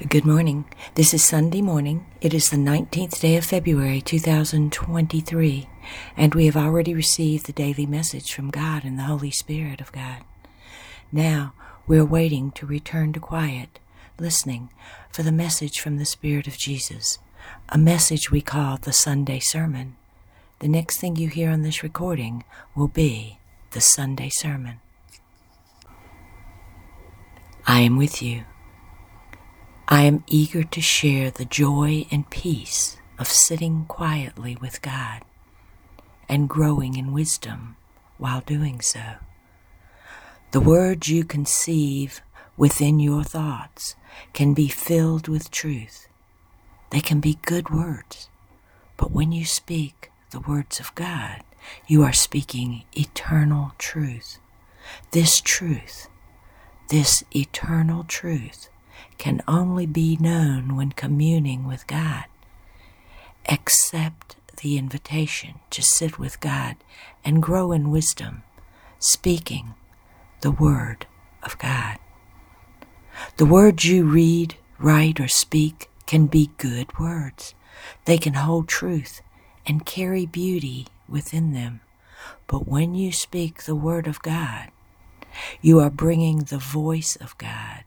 Good morning. This is Sunday morning. It is the 19th day of February 2023, and we have already received the daily message from God and the Holy Spirit of God. Now we are waiting to return to quiet, listening for the message from the Spirit of Jesus, a message we call the Sunday Sermon. The next thing you hear on this recording will be the Sunday Sermon. I am with you I am eager to share the joy and peace of sitting quietly with God and growing in wisdom while doing so. The words you conceive within your thoughts can be filled with truth. They can be good words, but when you speak the words of God, you are speaking eternal truth. This truth, this eternal truth, can only be known when communing with God. Accept the invitation to sit with God and grow in wisdom, speaking the Word of God. The words you read, write, or speak can be good words. They can hold truth and carry beauty within them. But when you speak the Word of God, you are bringing the voice of God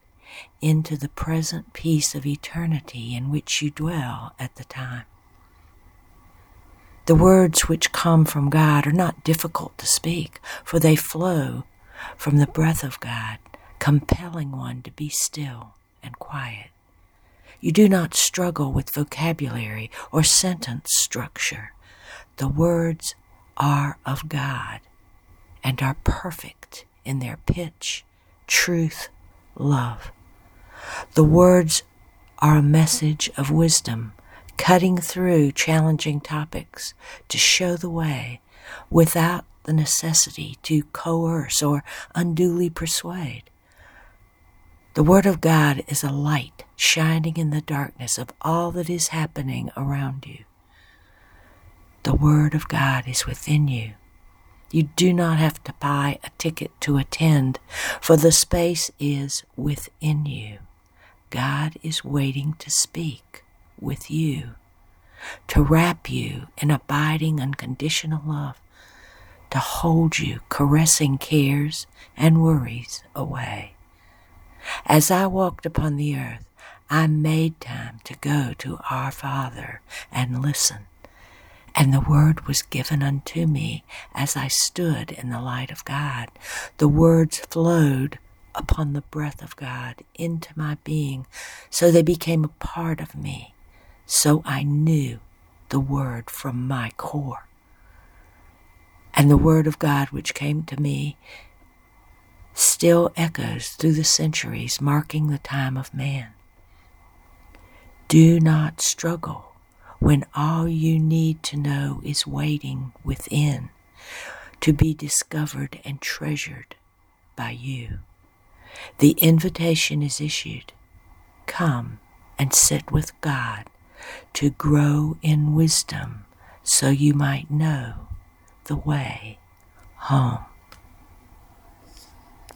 into the present peace of eternity in which you dwell at the time. The words which come from God are not difficult to speak, for they flow from the breath of God, compelling one to be still and quiet. You do not struggle with vocabulary or sentence structure. The words are of God and are perfect in their pitch, truth, love. The words are a message of wisdom, cutting through challenging topics to show the way without the necessity to coerce or unduly persuade. The Word of God is a light shining in the darkness of all that is happening around you. The Word of God is within you. You do not have to buy a ticket to attend, for the space is within you. God is waiting to speak with you, to wrap you in abiding unconditional love, to hold you, caressing cares and worries away. As I walked upon the earth, I made time to go to our Father and listen. And the word was given unto me as I stood in the light of God. The words flowed upon the breath of God into my being, so they became a part of me. So I knew the word from my core. And the word of God which came to me still echoes through the centuries, marking the time of man. Do not struggle when all you need to know is waiting within to be discovered and treasured by you. The invitation is issued Come and sit with God to grow in wisdom so you might know the way home.